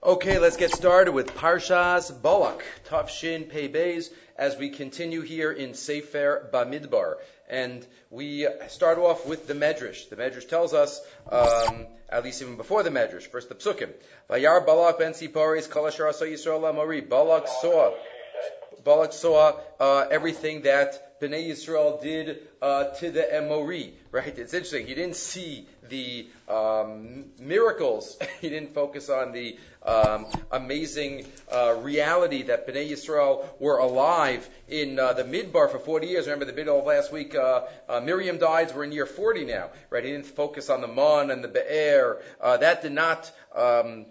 Okay, let's get started with Parshas Balak, Tafshin Pei Beis, as we continue here in Sefer Bamidbar. And we start off with the Medrash. The Medrash tells us, um, at least even before the Medrash, first the Psukim. Vayar Balak ben Siporis, Kalashar Yisrael Amori. Balak saw, Balak saw uh, everything that Bnei Yisrael did uh, to the Emori. Right? It's interesting. He didn't see the um, miracles. he didn't focus on the um, amazing uh, reality that Bnei Yisrael were alive in uh, the Midbar for 40 years. Remember the middle of last week, uh, uh, Miriam died. We're in year 40 now, right? He didn't focus on the Mon and the Be'er. Uh, that did not um,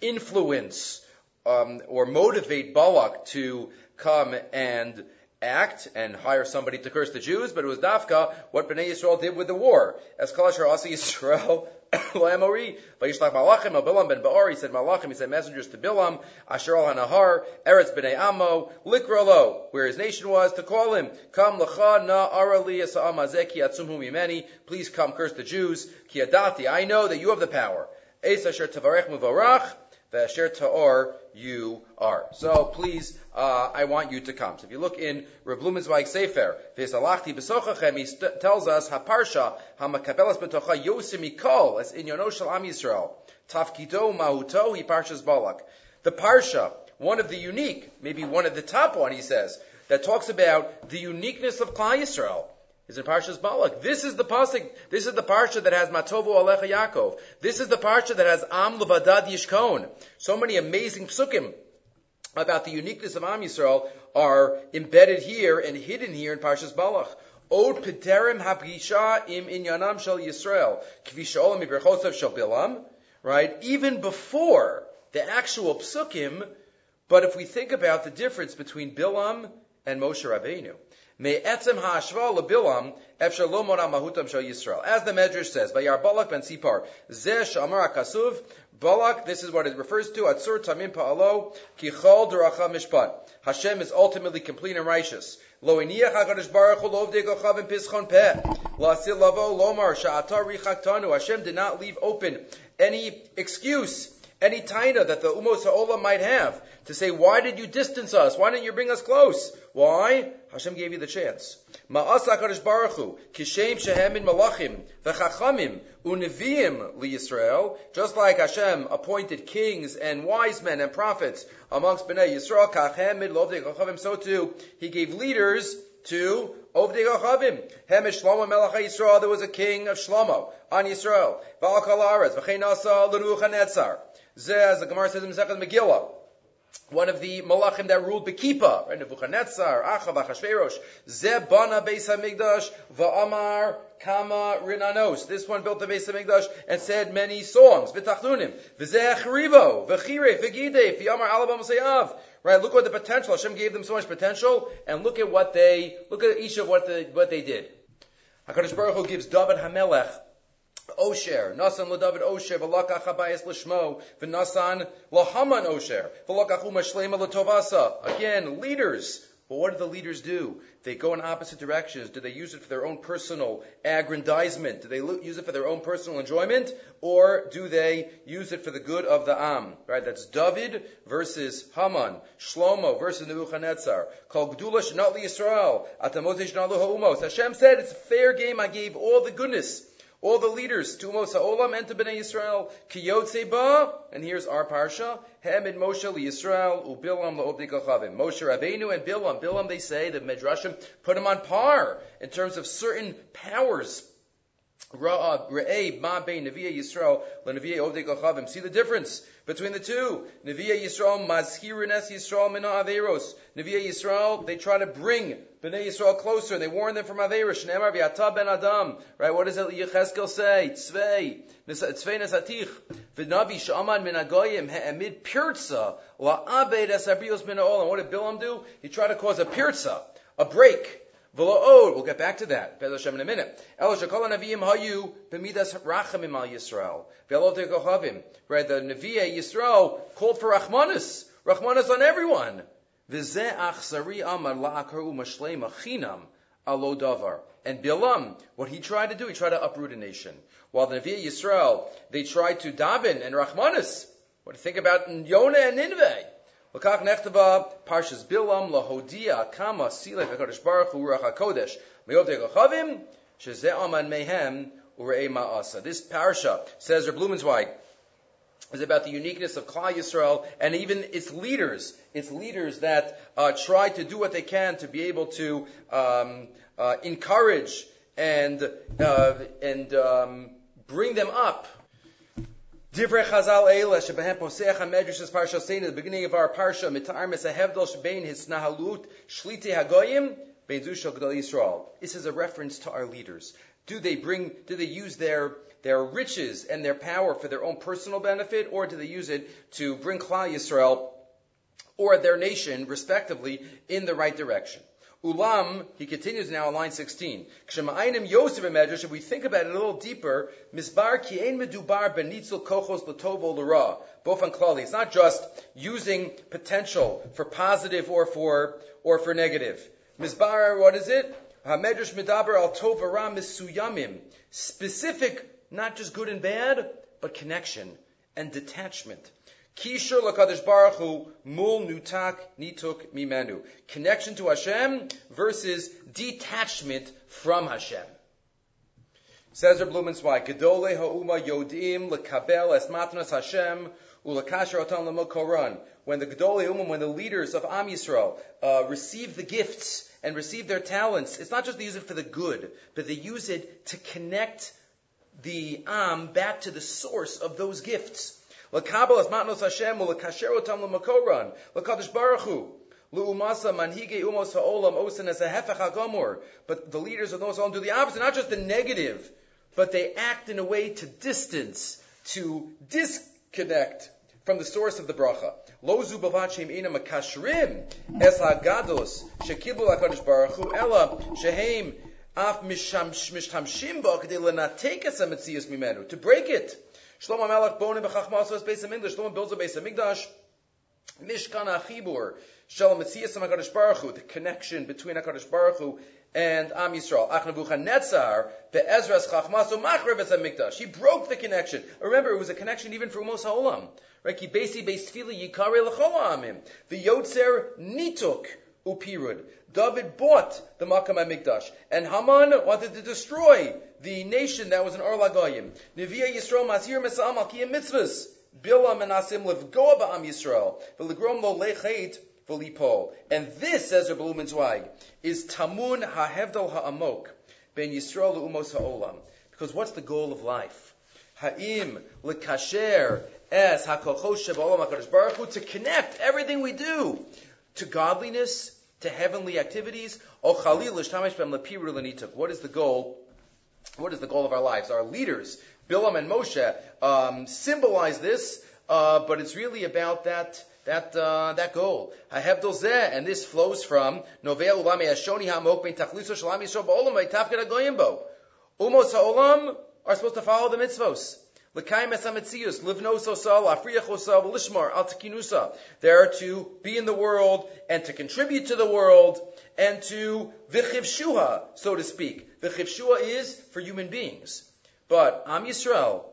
influence um, or motivate Balak to come and act and hire somebody to curse the Jews, but it was Dafka what Bnei Yisrael did with the war. As Kalashar Asi Yisrael Lamori, Vayishlach Malachim, Bilam ben Ba'or, he said Malachim, he sent messengers to Bilam, Asher al Hanahar, Eretz b'nei Amo, Likrolo, where his nation was, to call him, Come lecha na arali asa'am azeki atzumhu mimeni, please come curse the Jews, ki adati, I know that you have the power. Es asher tavarech muvarach, V'asher ta'or you are. So please, uh, I want you to come. So if you look in Reb Blumenzweig Sefer, V'esalachti b'sochachem, he st- tells us, Haparsha, Hamakabelas b'tocha yosim ikol, as in Yono Shal Am Yisrael. Tafkido mahuto, he parshas Balak. The Parsha, one of the unique, maybe one of the top one, he says, that talks about the uniqueness of Klal Yisrael is in Parshas Balak. This is the pasuk. This is the parsha that has Matovu Alecha Yaakov. This is the parsha that has Am Levadad Yishkon. So many amazing psukim about the uniqueness of Am Yisrael are embedded here and hidden here in Parshas Balak. Od Pederim Hapisha im Inyanam Shel Yisrael Kvisha Olam Iberchosav Shel Bilam. Right, even before the actual psukim. But if we think about the difference between Bilam and Moshe Rabbeinu, Lo. As the Medrash says, Vayar Balak ben Sipar, Zeh shamar kasuv, Balak, this is what it refers to, Atzur tamim pa'alo, kichol deracha mishpat. Hashem is ultimately complete and righteous. Lo iniyach HaKadosh Baruch Hu lo v'dei gochav in pischon peh. La'asil lavo lomar sha'atar richaktanu. Hashem did not leave open any excuse any taina that the Umos Ha'olam might have to say, why did you distance us? Why didn't you bring us close? Why? Hashem gave you the chance. Ma'as HaKadosh Baruch Hu, kishem shehem min malachim, v'chachamim, uneviim liyisrael, just like Hashem appointed kings and wise men and prophets amongst Bnei Yisrael, kachem mid lovdei so too, He gave leaders to Ovdei Gachavim. Hem Shlomo Melech Yisrael, there was a king of Shlomo on Yisrael. V'al kol haaretz, v'chein asa l'Nebuchadnezzar. Zeh, as the Gemara says in Second Megillah, one of the malachim that ruled Bekipa, right? Nebuchadnezzar, Achav, Achashverosh, Zeh bana Beis Hamikdash, va'amar kama rinanos. This one built the Beis Hamikdash and said many songs. V'tachnunim, v'zeh chrivo, v'chire, v'gidei, v'yamar alabam seyav. Right? Look what the potential. Hashem gave them so much potential, and look at what they, look at each of what the, what they did. HaKadosh Baruch Hu gives David Hamelech Osher, Nasan LaDavid Osher, V'lakach Habayis Lishmo, V'nasan Lahaman Osher, V'lakach Umashlema Latovasa. Again, leaders. But what do the leaders do? They go in opposite directions. Do they use it for their own personal aggrandizement? Do they use it for their own personal enjoyment? Or do they use it for the good of the Am? Right? That's David versus Haman. Shlomo versus Nebuchadnezzar. Called Gdula Shnat Yisrael. Atamotish Ha'umos. Hashem said, it's a fair game. I gave all the goodness all the leaders, Tumos Ha'olam and to Bnei Yisrael, Kiyotze Ba, and here's our parsha, Hem and Moshe Yisrael, Ubilam La'obdi Kachavim. Moshe Rabbeinu and Bilam. Bilam, they say, the Medrashim put him on par in terms of certain powers. Re'eh ma bein Nevi'ah Yisrael leNevi'ah Ovdei Kachavim. See the difference between the two. Nevi'ah Yisrael mazhirines Yisrael mina averos. Nevi'ah Yisrael, they try to bring Bnei Yisrael closer, and they warn them from averos. Shneimar v'yata ben Adam. Right? What does Yecheskel say? Tzvei. Tzvei nesatich. V'navi shaman min agoyim he'emid pirza la'abed esabrios min ha'olam. What did Bilam do? He tried to cause a pirza, a break V'la'od, we'll get back to that, Bez Hashem in a minute. El shekol ha'naviyim hayu b'midas rachamim al Yisrael. V'elot kochavim. Right, the Nevi'ah Yisrael called for rachmanis. Rachmanis on everyone. V'zeh achzari amar la'akaru mashlema chinam alo davar. And Bilam, what he tried to do, he tried to uproot a nation. While the Nevi'ah Yisrael, they tried to daven and rachmanis What do you think about Yonah and Nineveh? L'kach nechtava parshas Bilam lahodia kama silei v'kadosh baruch hu ruach hakodesh meyotei gachavim shezeh aman mehem urei ma'asa. This parsha says, Reb Blumenzweig, is about the uniqueness of Klal Yisrael and even its leaders, its leaders that uh, try to do what they can to be able to um, uh, encourage and uh, and um, bring them up. Divrei Chazal Eila shebehem poseach hamedrash parsha saying at the beginning of our parsha hagoyim bein zushal Yisrael. This is a reference to our leaders. Do they bring? Do they use their their riches and their power for their own personal benefit, or do they use it to bring Klal Yisrael or their nation, respectively, in the right direction? Ulam, he continues now on line 16. If we think about it a little deeper, misbar ki medubar benitzel kochos latovo l'ra. Both on klali. It's not just using potential for positive or for, or for negative. Misbar, what is it? Hamedrash medaber al tov misuyamim. Specific, not just good and bad, but connection and detachment. Kishur lakadosh baruch hu mul nutak nituk mimenu. Connection to Hashem versus detachment from Hashem. Says Reb Blumenzweig, Gedole ha'uma yodim lekabel es matnas Hashem ulakasher otan lemil When the Gedole ha'uma, when the leaders of Am Yisrael uh, receive the gifts and receive their talents, it's not just they use it for the good, but they use it to connect the Am back to the source of those gifts. L'kabel matnos Hashem u'l'kasher otam l'makoran. L'kadosh Baruch Hu. Lu'umasa manhige umos ha'olam osin as a hefech ha'gomor. But the leaders of those olam do the opposite, not just the negative, but they act in a way to distance, to disconnect from the source of the bracha. Lozu bavachem ina makashrim es ha'gados shekibul ha'kadosh baruch hu ela shehem af mishtamshim bo k'dei lenatek es ha'metzias mimenu. To break it. Shlomo Melech bonim b'chachmas was Beis Hamikdash. Shlomo builds a Beis Hamikdash. Mishkan Achibur. Shalom Metzias HaKadosh Baruch Hu. The connection between HaKadosh Baruch Hu and Am Yisrael. Ach Nebuchadnezzar be'ezras chachmaso machrev Beis Hamikdash. He broke the connection. Remember, it was a connection even for Umos HaOlam. Right? Ki besi beis tefila yikare l'chol amim. The Yotzer nituk upirud. David bought the Makam Mikdash, and Haman wanted to destroy the nation that was in Or Lagoyim. Neviya Yisrael Masir Mesam Alkiyim Mitzvahs. Bilam and Asim Levgoa Ba'am Yisrael. V'legrom lo lechet v'lipol. And this, says Rabbi Blumenzweig, is Tamun ha'hevdal ha'amok ben Yisrael le'umos ha'olam. Because what's the goal of life? Ha'im lekasher es ha'kochos she'ba'olam ha'kadosh baruch Hu, to connect everything we do to godliness to heavenly activities. What is the goal? What is the goal of our lives? Our leaders, Bilam and Moshe, um, symbolize this, uh, but it's really about that that uh, that goal. And this flows from Novel Ulame Ashoni Hamok Ben Tachliso Shalam Yisrael Ba'olam Tafkid Agoyimbo. Umos Ha'olam are supposed to follow the mitzvos. They are to be in the world and to contribute to the world and to vichivshua, so to speak. Vichivshua is for human beings. But Am Yisrael,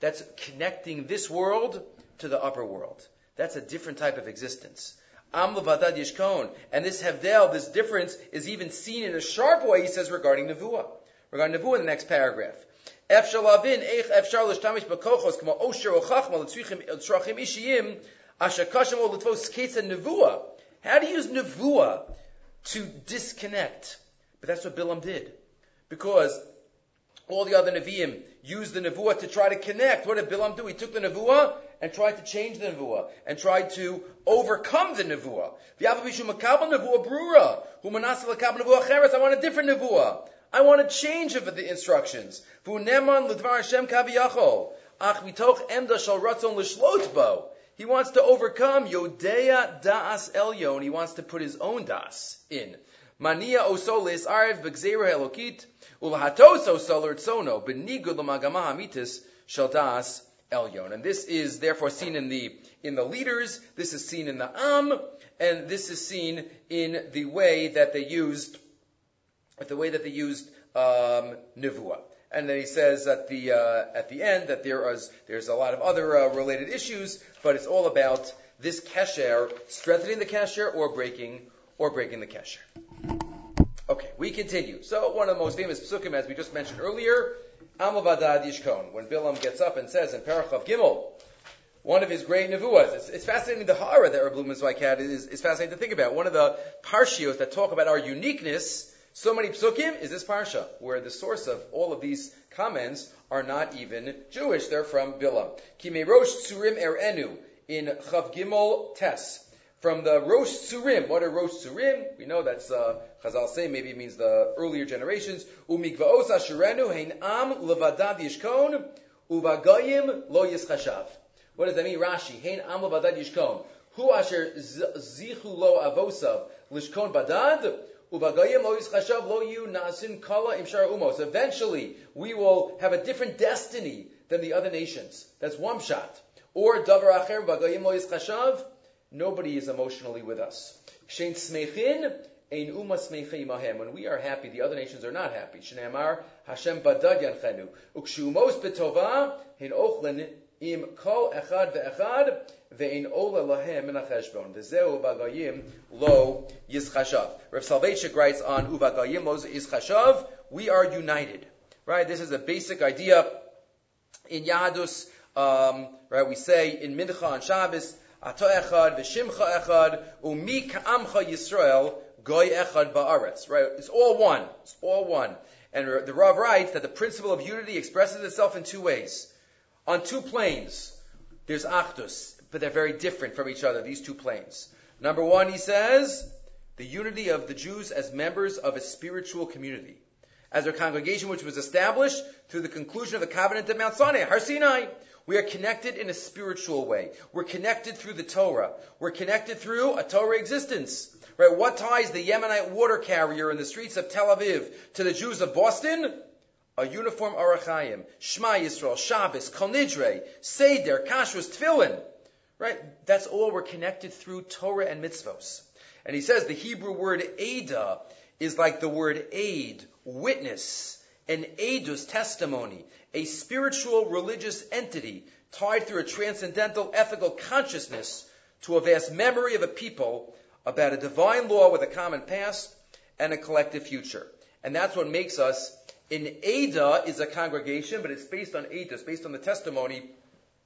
that's connecting this world to the upper world. That's a different type of existence. Am levadad yishkon. And this hevdel, this difference, is even seen in a sharp way, he says, regarding Nevuah. Regarding Nevuah in the next paragraph. אפשר להבין איך אפשר להשתמש בכוחos כמו עושר או חכמה לצרכים אישיים, אשר קשה מאוד לתפוס כיצד נבואה. How to use nevuah to disconnect. But that's what Bilam did. Because all the other Nevi'im used the nevuah to try to connect. What did Bilam do? He took the nevuah and tried to change the nevuah and tried to overcome the nevuah. I want a different nevuah. I want to change of the instructions. V'uneman l'dvar Hashem kaviyachol. Ach mitoch emda shal ratzon l'shlot. He wants to overcome Yodea Das Elyon. He wants to put his own Das in. Mania osolis elokit ulahatos osoler tzono b'nigud l'magama hamitis shal Das Elyon. And this is therefore seen in the in the leaders. This is seen in the Am, and this is seen in the way that they used the way that they used um, nevuah. and then he says at the uh, at the end that there is there's a lot of other uh, related issues, but it's all about this kesher strengthening the kesher or breaking or breaking the kesher. Okay, we continue. So one of the most famous psukim, as we just mentioned earlier, Am Levadad Yishkon, when Bilam gets up and says in Parachav Gimel, one of his great nevuas. It's, it's fascinating. The hara that Rabbi Blumenzweig had is, is fascinating to think about. One of the parshios that talk about our uniqueness, so many psukim, is this parsha, where the source of all of these comments are not even Jewish. They're from Bilam. Kime Rosh Tzurim Erenu in Chav Gimel Tes. From the Rosh Tzurim, what are Rosh Tzurim? We know that's, uh, Chazal say, maybe it means the earlier generations. Umikvaos Asherenu Hein Am Levadad Yishkon Uvagayim Lo Yischashav. What does that mean? Rashi, Hein Am Levadad Yishkon. Hu Asher Zichu Lo Avosav Lishkon Badad Umos. Eventually, we will have a different destiny than the other nations. That's one shot. Or Davar Acher Vagayim Lo Yischashav Nobody is emotionally with us. When we are happy, the other nations are not happy. Shneamar Hashem badad yanchenu. Ukshumos betova hin ochlen im kol echad ve'echad ve'in ola lahem min hacheshbon. V'zeu bagayim lo yizchashav. Rav Soloveitchik writes on uvagayim lo yizchashav, we are united. Right? This is a basic idea in Yahadus. Um, right? We say in Mincha on Shabbos, Ato echad, v'shimcha echad, umi ka'amcha Yisrael, goy echad ba'aretz. Right? It's all one. It's all one. And the Rav writes that the principle of unity expresses itself in two ways. On two planes, there's achdus, but they're very different from each other, these two planes. Number one, he says, the unity of the Jews as members of a spiritual community. As a congregation which was established through the conclusion of the covenant at Mount Sinai, Har Sinai. We are connected in a spiritual way. We're connected through the Torah. We're connected through a Torah existence. Right? What ties the Yemenite water carrier in the streets of Tel Aviv to the Jews of Boston? A uniform Arachayim, Shema Yisrael, Shabbos, Kol Nidre, Seder, Kashrus, Tefillin. Right? That's all we're connected through Torah and mitzvos. And he says the Hebrew word Ada is like the word aid, witness, an Adus testimony a spiritual religious entity tied through a transcendental ethical consciousness to a vast memory of a people about a divine law with a common past and a collective future. And that's what makes us, in Ada is a congregation, but it's based on Ada, it's based on the testimony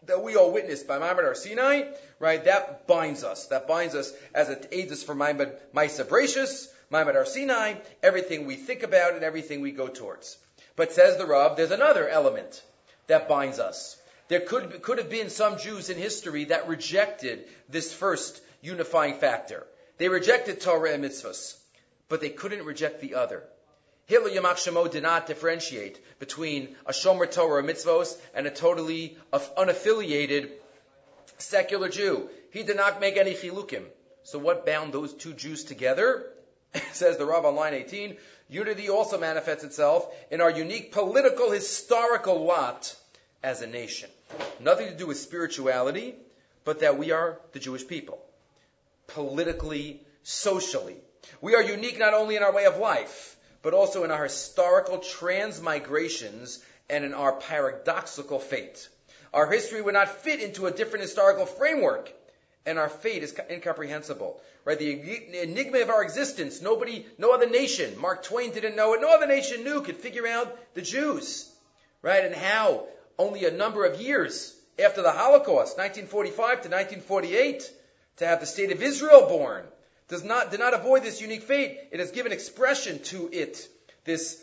that we all witnessed by Maimon Har Sinai, right? That binds us. That binds us as aids us for Maimon Maisa Brachus, Maimon Har Sinai, everything we think about and everything we go towards. But says the Rav, there's another element that binds us. There could, could have been some Jews in history that rejected this first unifying factor. They rejected Torah and mitzvahs, but they couldn't reject the other. Hitler Yamach Shemo did not differentiate between a Shomer Torah mitzvos and a totally unaffiliated secular Jew. He did not make any chilukim. So what bound those two Jews together? Says the Rav on line 18, Unity also manifests itself in our unique political historical lot as a nation. Nothing to do with spirituality, but that we are the Jewish people. Politically, socially. We are unique not only in our way of life, but also in our historical transmigrations and in our paradoxical fate. Our history would not fit into a different historical framework, and our fate is incomprehensible right? The enigma of our existence. Nobody, no other nation. Mark Twain didn't know it. No other nation knew, could figure out the Jews, right? And how only a number of years after the Holocaust, 1945 to 1948, to have the state of Israel born, does not, did not avoid this unique fate. It has given expression to it, this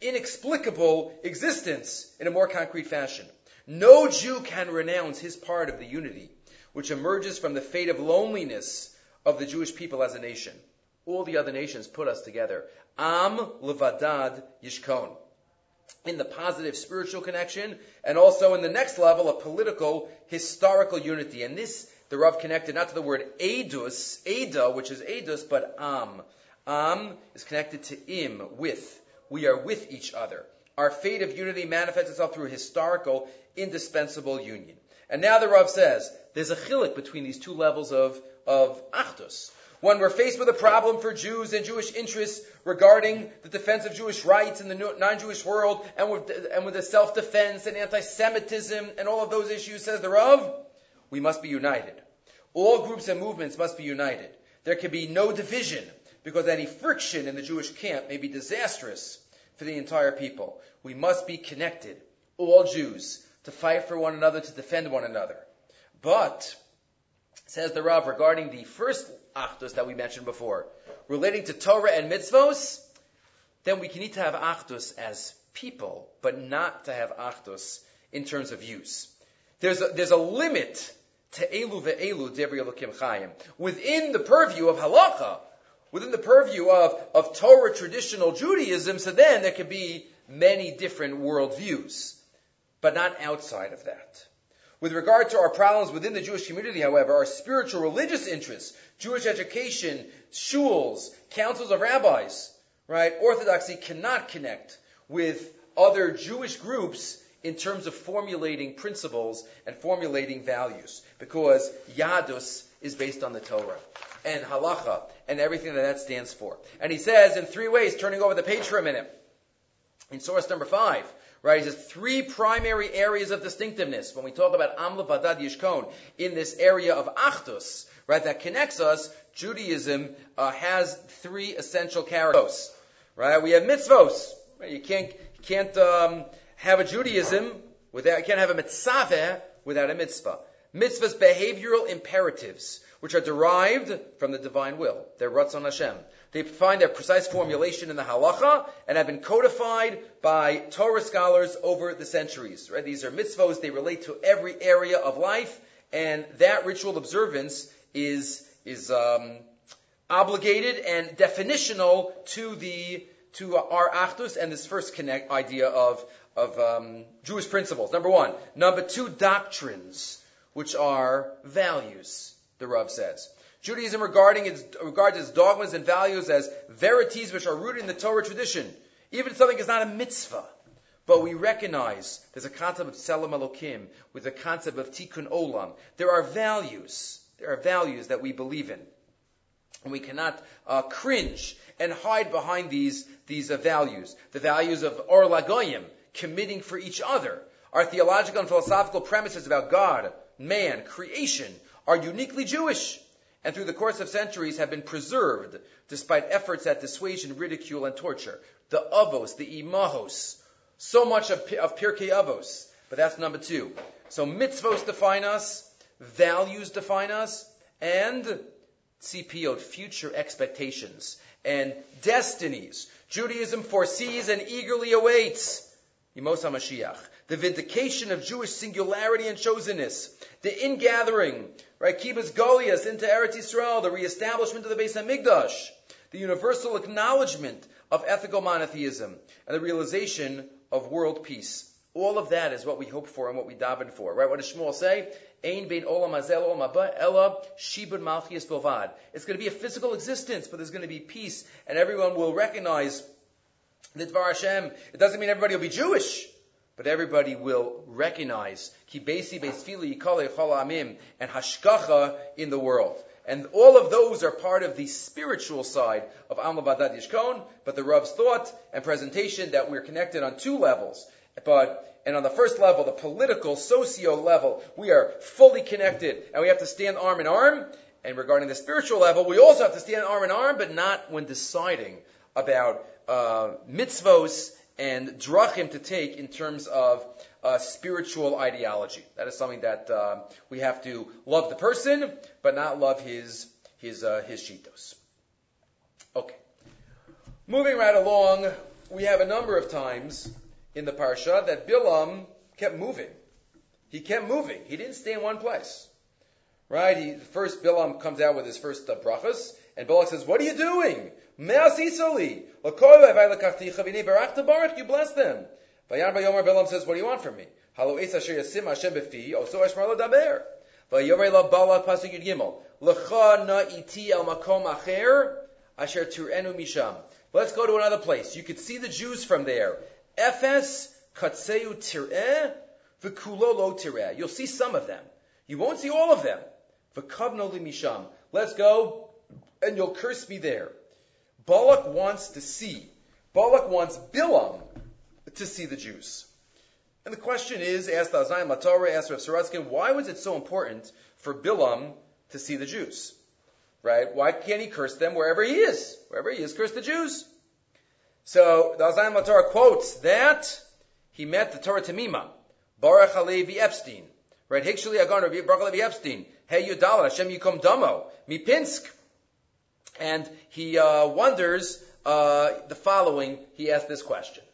inexplicable existence in a more concrete fashion. No Jew can renounce his part of the unity, which emerges from the fate of loneliness of the Jewish people as a nation. All the other nations put us together. Am levadad yishkon. In the positive spiritual connection, and also in the next level of political, historical unity. And this, the Rav connected not to the word edus, eda, which is edus, but am. Am is connected to im, with. We are with each other. Our fate of unity manifests itself through historical, indispensable union. And now the Rav says, there's a chilik between these two levels of of Achdus. When we're faced with a problem for Jews and Jewish interests regarding the defense of Jewish rights in the non-Jewish world, and with, and with the self-defense and anti-Semitism and all of those issues, says the Rav, we must be united. All groups and movements must be united. There can be no division because any friction in the Jewish camp may be disastrous for the entire people. We must be connected, all Jews, to fight for one another, to defend one another. But, says the Rav, regarding the first achdus that we mentioned before, relating to Torah and mitzvos, then we can need to have achdus as people, but not to have achdus in terms of use. There's a, there's a limit to elu ve'elu devri elokim chayim. Within the purview of halacha, within the purview of, of Torah traditional Judaism, so then there could be many different worldviews, but not outside of that. With regard to our problems within the Jewish community, however, our spiritual religious interests, Jewish education, shuls, councils of rabbis, right? Orthodoxy cannot connect with other Jewish groups in terms of formulating principles and formulating values, because Yahadus is based on the Torah and halacha and everything that that stands for. And he says in three ways, turning over the page for a minute, in source number five, right? He says three primary areas of distinctiveness when we talk about Am Levadad Yishkon in this area of Achdus, right? That connects us. Judaism uh, has three essential characters, right? We have mitzvos. Right? You can't you can't um, have a Judaism without you can't have a mitzvah without a mitzvah. Mitzvahs behavioral imperatives which are derived from the divine will. They're Ratzon Hashem. They find their precise formulation in the halacha and have been codified by Torah scholars over the centuries. Right? These are mitzvahs. They relate to every area of life, and that ritual observance is is um, obligated and definitional to the to our achdus and this first connect idea of of um, Jewish principles. Number one. Number two, doctrines, which are values the Rav says. Judaism regarding its, regards its dogmas and values as verities which are rooted in the Torah tradition, even if something is not a mitzvah. But we recognize there's a concept of Tselem Elokim with a concept of Tikkun Olam. There are values. There are values that we believe in. And we cannot uh, cringe and hide behind these, these uh, values. The values of Or Lagoyim, committing for each other. Our theological and philosophical premises about God, man, creation, are uniquely Jewish and through the course of centuries have been preserved despite efforts at dissuasion, ridicule, and torture. The avos, the imahos, so much of, of Pirkei Avos, but that's number two. So mitzvos define us, values define us, and CPO, future expectations and destinies. Judaism foresees and eagerly awaits Yemos HaMashiach, the vindication of Jewish singularity and chosenness, the ingathering, right, Kibbutz Galuyos into Eretz Yisrael, the reestablishment of the Beis Hamikdash, the universal acknowledgement of ethical monotheism, and the realization of world peace. All of that is what we hope for and what we daven for, right? What does Shmuel say? Ein bein olam azel olam haba ella shibud malchias bilvad. It's going to be a physical existence, but there's going to be peace, and everyone will recognize Nidvar Hashem. It doesn't mean everybody will be Jewish, but everybody will recognize Ki Besi Beisfili Yikale Amim and Hashkacha in the world. And all of those are part of the spiritual side of Am Vadat Yishkon, but the Rav's thought and presentation that we're connected on two levels. But and on the first level, the political, socio level, we are fully connected and we have to stand arm in arm. And regarding the spiritual level, we also have to stand arm in arm, but not when deciding about uh, mitzvos and drachim to take in terms of uh, spiritual ideology. That is something that uh, we have to love the person, but not love his his uh, his shitos. Okay, moving right along, we have a number of times in the parsha that Bilam kept moving. He kept moving. He didn't stay in one place. Right? He, first, Bilam comes out with his first uh, brachas, and Balak says, "What are you doing? Me'asisoli. You bless them. Vayan Bayomer Bilam says, What do you want from me? Halo Es Asher Yasim Hashem Befi, Oso Eshmar Lo Daber. Vayomer La Balak Pasuk Yud Gimel. Lecha Na Iti El Makom Acher Asher Turenu Misham. Let's go to another place. You could see the Jews from there. Ephes Katseu Tireh V'kulo Lo Tireh. You'll see some of them. You won't see all of them. V'kavno Misham. Let's go and you'll curse me there. Balak wants to see. Balak wants Bilam to see the Jews. And the question is, asked Aznayim LaTorah, asked Rav Sorotzkin, why was it so important for Bilam to see the Jews? Right? Why can't he curse them wherever he is? Wherever he is, curse the Jews. So the Aznayim LaTorah quotes that he met the Torah Tamima, Baruch Halevi Epstein, right? Hikshali Agon Baruch Halevi Epstein, Hey Yudala, Hashem Yikom Damo, Mipinsk. And he uh, wonders uh, the following. He asked this question.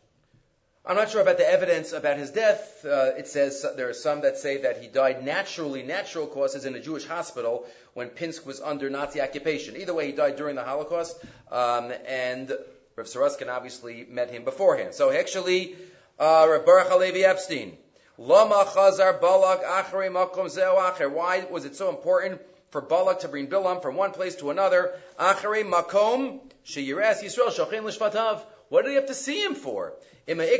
I'm not sure about the evidence about his death. Uh, it says there are some that say that he died naturally, natural causes in a Jewish hospital when Pinsk was under Nazi occupation. Either way, he died during the Holocaust, um, and Rav Sorotzkin obviously met him beforehand. So actually, uh, Rav Baruch Halevi Epstein, Lama Chazar Balak Zeu Acher. Why was it so important for Balak to bring Bilam from one place to another? Achere Makom Sheyiras Yisrael Shochin Lishvatav. What did he have to see him for? Who, as we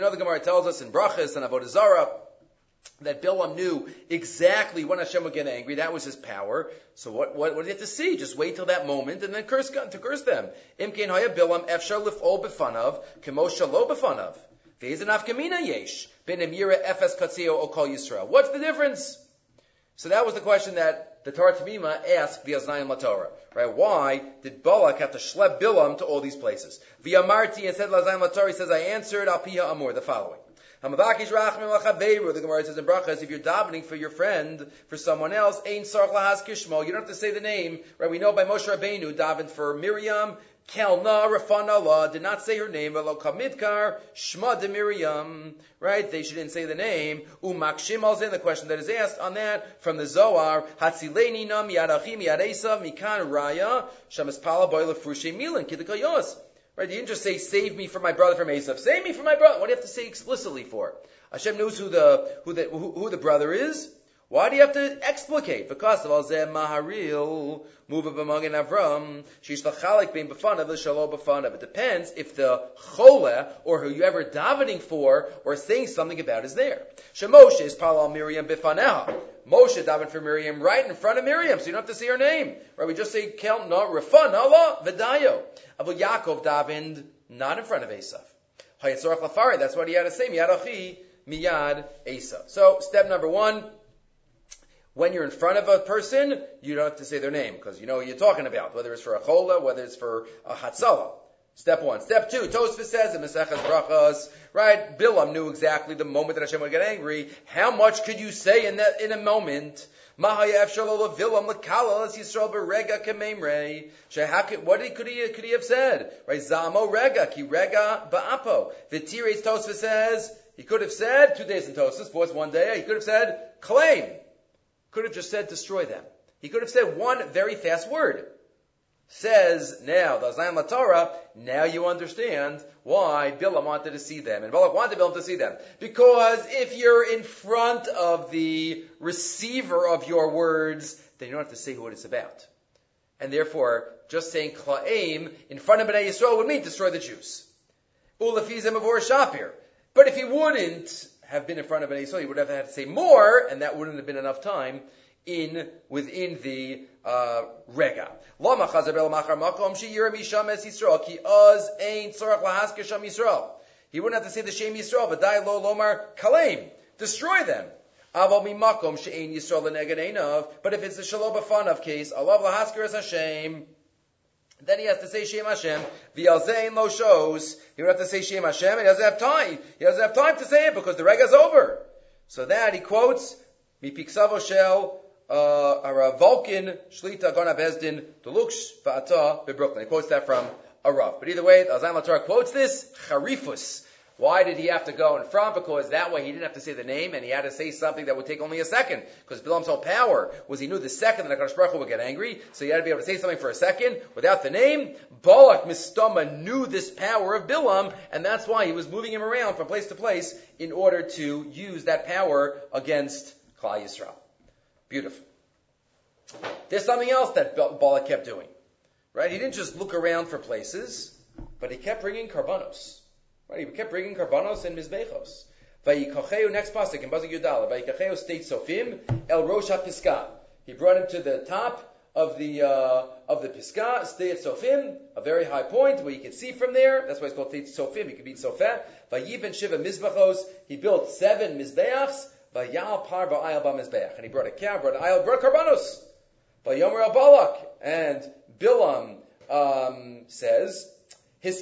know, the Gemara tells us in Brachas and Avodah Zarah, that Bilam knew exactly when Hashem would get angry. That was his power. So what, what, what did he have to see? Just wait till that moment and then curse to curse them. Imkein hoya Bilam efshar lif'ol befanav kemosha lo befanav. What's the difference? So that was the question that the Torah Tamima asked the Aznayim LaTorah. Right? Why did Balak have to schlep Bilam to all these places? Via Marti and said Lazayin LaTorah, says, I answered Alpiya Amor, the following. The Gemara says in Brachas, if you're davening for your friend, for someone else, Kishmo, you don't have to say the name, right? We know by Moshe Rabbeinu, davened for Miriam, Kelna Rafana Allah did not say her name, Kamidkar Shma de Miriam, right? They shouldn't say the name. Umakshim in the question that is asked on that from the Zohar, Hatzileni nam yadachim yadesa mikan raya shamas pala boila frushe milan kidikayos. Right? You didn't just say, save me from my brother from Esav. Save me from my brother. What do you have to say explicitly for? Hashem knows who the, who the, who, who the brother is. Why do you have to explicate? Because of Alzeh Maharil, move of Magen Avram, Shish Lachalik being Befanav, the Shalom Befanav. It depends if the Chole, or who you ever davening for, or saying something about is there. Shemoshe is Palal Miriam Bifaneha. Moshe davened for Miriam right in front of Miriam, so you don't have to see her name. Right? We just say Kel no Rafan Allah Vidayo. Abu Yaakov davened not in front of Esav. Hayatzorach Lafari, that's what he had to say. Miyad Achi, Miyad Esav. So step number one, when you're in front of a person, you don't have to say their name because you know what you're talking about, whether it's for a chola, whether it's for a hatzala. Step one. Step two, Tosfos says in Maseches Brachas, right? Bilam knew exactly the moment that Hashem would get angry. How much could you say in that in a moment? What could he could he have said? Right? Zamo rega ki rega ba'apo. The Tires Tosfos says he could have said two days in Tosfos, fourth one day. He could have said claim could have just said destroy them. He could have said one very fast word. Says now, the Azayim Torah, now you understand why Bilam wanted to see them. And Balak wanted Bilam to see them. Because if you're in front of the receiver of your words, then you don't have to say what it's about. And therefore, just saying Kla'im in front of Bnei Yisrael would mean destroy the Jews. Ulafizim avor Shapir. But if he wouldn't, have been in front of an Esau, he would have had to say more, and that wouldn't have been enough time in within the uh, rega. Yisrael Yisrael. He wouldn't have to say the shame Yisrael, but die lo lomar kalem, destroy them. Yisrael. But if it's the shalom b'fanav case, alav lahasker es Hashem. Then he has to say Shem Hashem. V'yalzein lo shows. He would have to say Shem Hashem, and he doesn't have time. He doesn't have time to say it because the rega's over. So that he quotes Mipiksavo Shel uh, Vulcan Shlita Gona Bezdin Deluxe Va'ata Brooklyn. He quotes that from a Rav. But either way, the Azam quotes this Charifus. Why did he have to go in front? Because that way he didn't have to say the name and he had to say something that would take only a second. Because Bilam's whole power was he knew the second that HaKadosh Baruch Hu would get angry, so he had to be able to say something for a second without the name. Balak Mistama knew this power of Bilam, and that's why he was moving him around from place to place in order to use that power against Klal Yisrael. Beautiful. There's something else that Balak kept doing. Right? He didn't just look around for places, but he kept bringing karbanos. Right? He kept bringing karbanos and mizbechos. Vayikacheu, next pasuk in Pasuk Yudala, Vayikacheu state Sofim, El Rosh HaPiskah. He brought him to the top of the uh, of the Pisgah, stay Sofim, a very high point where you can see from there. That's why it's called Tzeit Sofim. You could be Sofet. Vayiben Shiva Mizbachos. He built seven Mizbeachs. Vayal Par Va'ayal Ba Mizbeach. And he brought a cow, brought an ayal, brought Karbanos. Vayomer Al Balak. And Bilam um, says, Okay,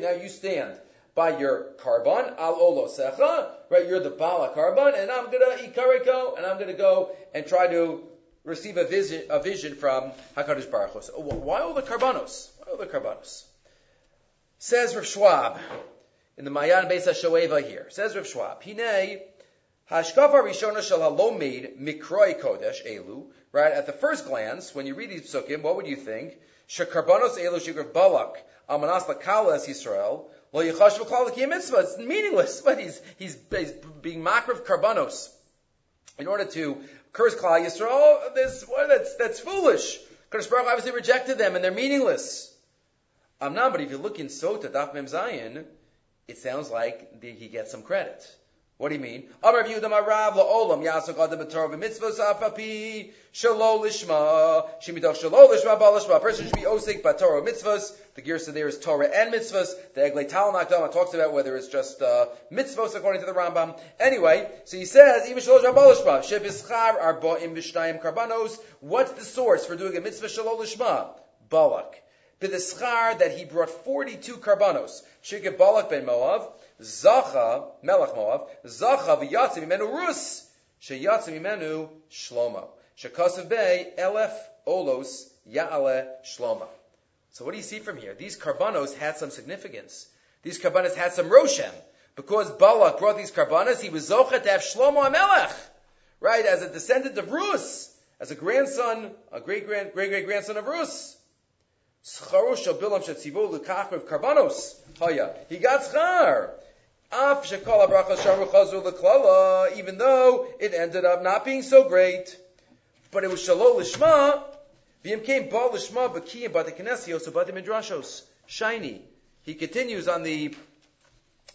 now you stand by your carbon, al olosecha, right? You're the bala carbon, and I'm gonna ikariko, and I'm gonna go and try to receive a vision, a vision from Hakadosh Baruch Hu. So, why all the carbonos? Why all the carbonos? Says Rav Schwab in the Mayan Beis Shoeva here. Says Rav Schwab, Hine Hashkafa Rishona Shel Halomed Mikroi Kodesh Elu. Right at the first glance, when you read these psukim, what would you think? Shekarbanos Elu Shikar Balak Amanas Lakala Yisrael. Well, Yechash V'Klal Mitzvah. It's meaningless, but he's, he's, he's being makar of karbanos in order to curse Klal Yisrael. This, well, that's, that's foolish. Kadosh Baruch obviously rejected them and they're meaningless. Not, but if you look in Sota, Daf Mem Zayin, it sounds like he gets some credit. What do you mean? A person should be osik b'torah mitzvos. The girsa there is Torah and mitzvos. The Eglei Tal Nakdama talks about whether it's just uh, according to the Rambam. Anyway, so he says even shalo lishma b'alishma shebischar arba'im v'shnayim karbanos. What's the source for doing a mitzvah shalo lishma? Balak. B'deschar that he brought 42 karbanos. Shikah Balak ben Moav. Zacha, Melech Moav, Zacha v'yatzim imenu Rus, sheyatzim imenu Shlomo. Shekasav Bey, Elef Olos, Ya'ale Shlomo. So what do you see from here? These karbanos had some significance. These karbanos had some roshem. Because Balak brought these karbanos, he was Zocha to have Shlomo HaMelech. Right, as a descendant of Rus, as a grandson, a great great great great grandson of Rus. Shetzivu karbanos. Haya. He got schar. Even though it ended up not being so great, but it was shalol lishma. V'im came bal lishma b'kiyim b'the kinesios b'the midrashos. Shiny. He continues on the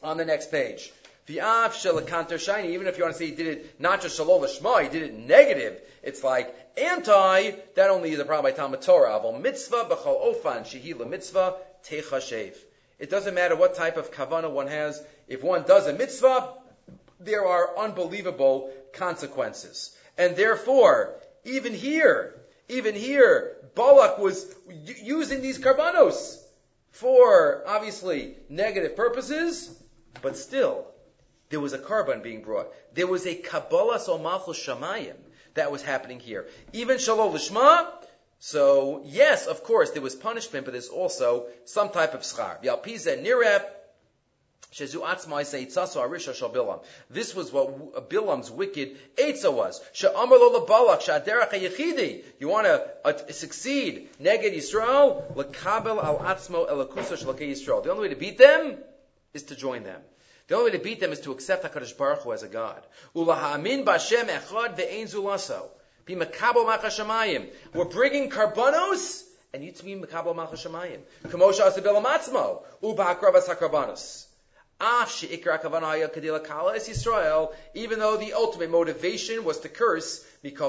on the next page. V'av shalakanter shiny. Even if you want to say he did it not just shalol lishma, he did it negative. It's like anti. That only is a problem by Talmud Torah. Aval mitzvah b'chol ofan shehila mitzvah techashev. It doesn't matter what type of kavana one has. If one does a mitzvah, there are unbelievable consequences. And therefore, even here, even here, Balak was using these karbanos for obviously negative purposes, but still, there was a carbon being brought. There was a Kabbalah Somalchus Shamayim that was happening here. Even Shalom Lishma, so yes, of course, there was punishment, but there's also some type of schar. Yalpiza nirep this was what Bilam's wicked Eitzah was. You want to uh, succeed, neged Yisrael, lekabel al atzmo elakusa Yisrael. The only way to beat them is to join them. The only way to beat them is to accept HaKadosh Baruch Hu as a God. Ulahamin b'Hashem echad ve'ein zulaso. Be makabo machashamayim. We're bringing karbanos and you to be makabo machashamayim. Kamosha asabilam atzmo. Uba hakravas hakarbanos. Ah, even though the ultimate motivation was to curse, it's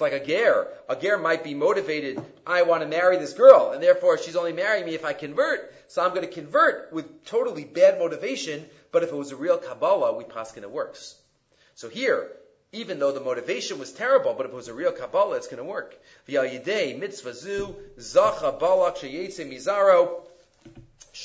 like a ger. A ger might be motivated, I want to marry this girl, and therefore she's only marrying me if I convert, so I'm going to convert with totally bad motivation, but if it was a real Kabbalah, we paskin it works. So here, even though the motivation was terrible, but if it was a real Kabbalah, it's going to work. mitzvah zu, zacha balak mizaro,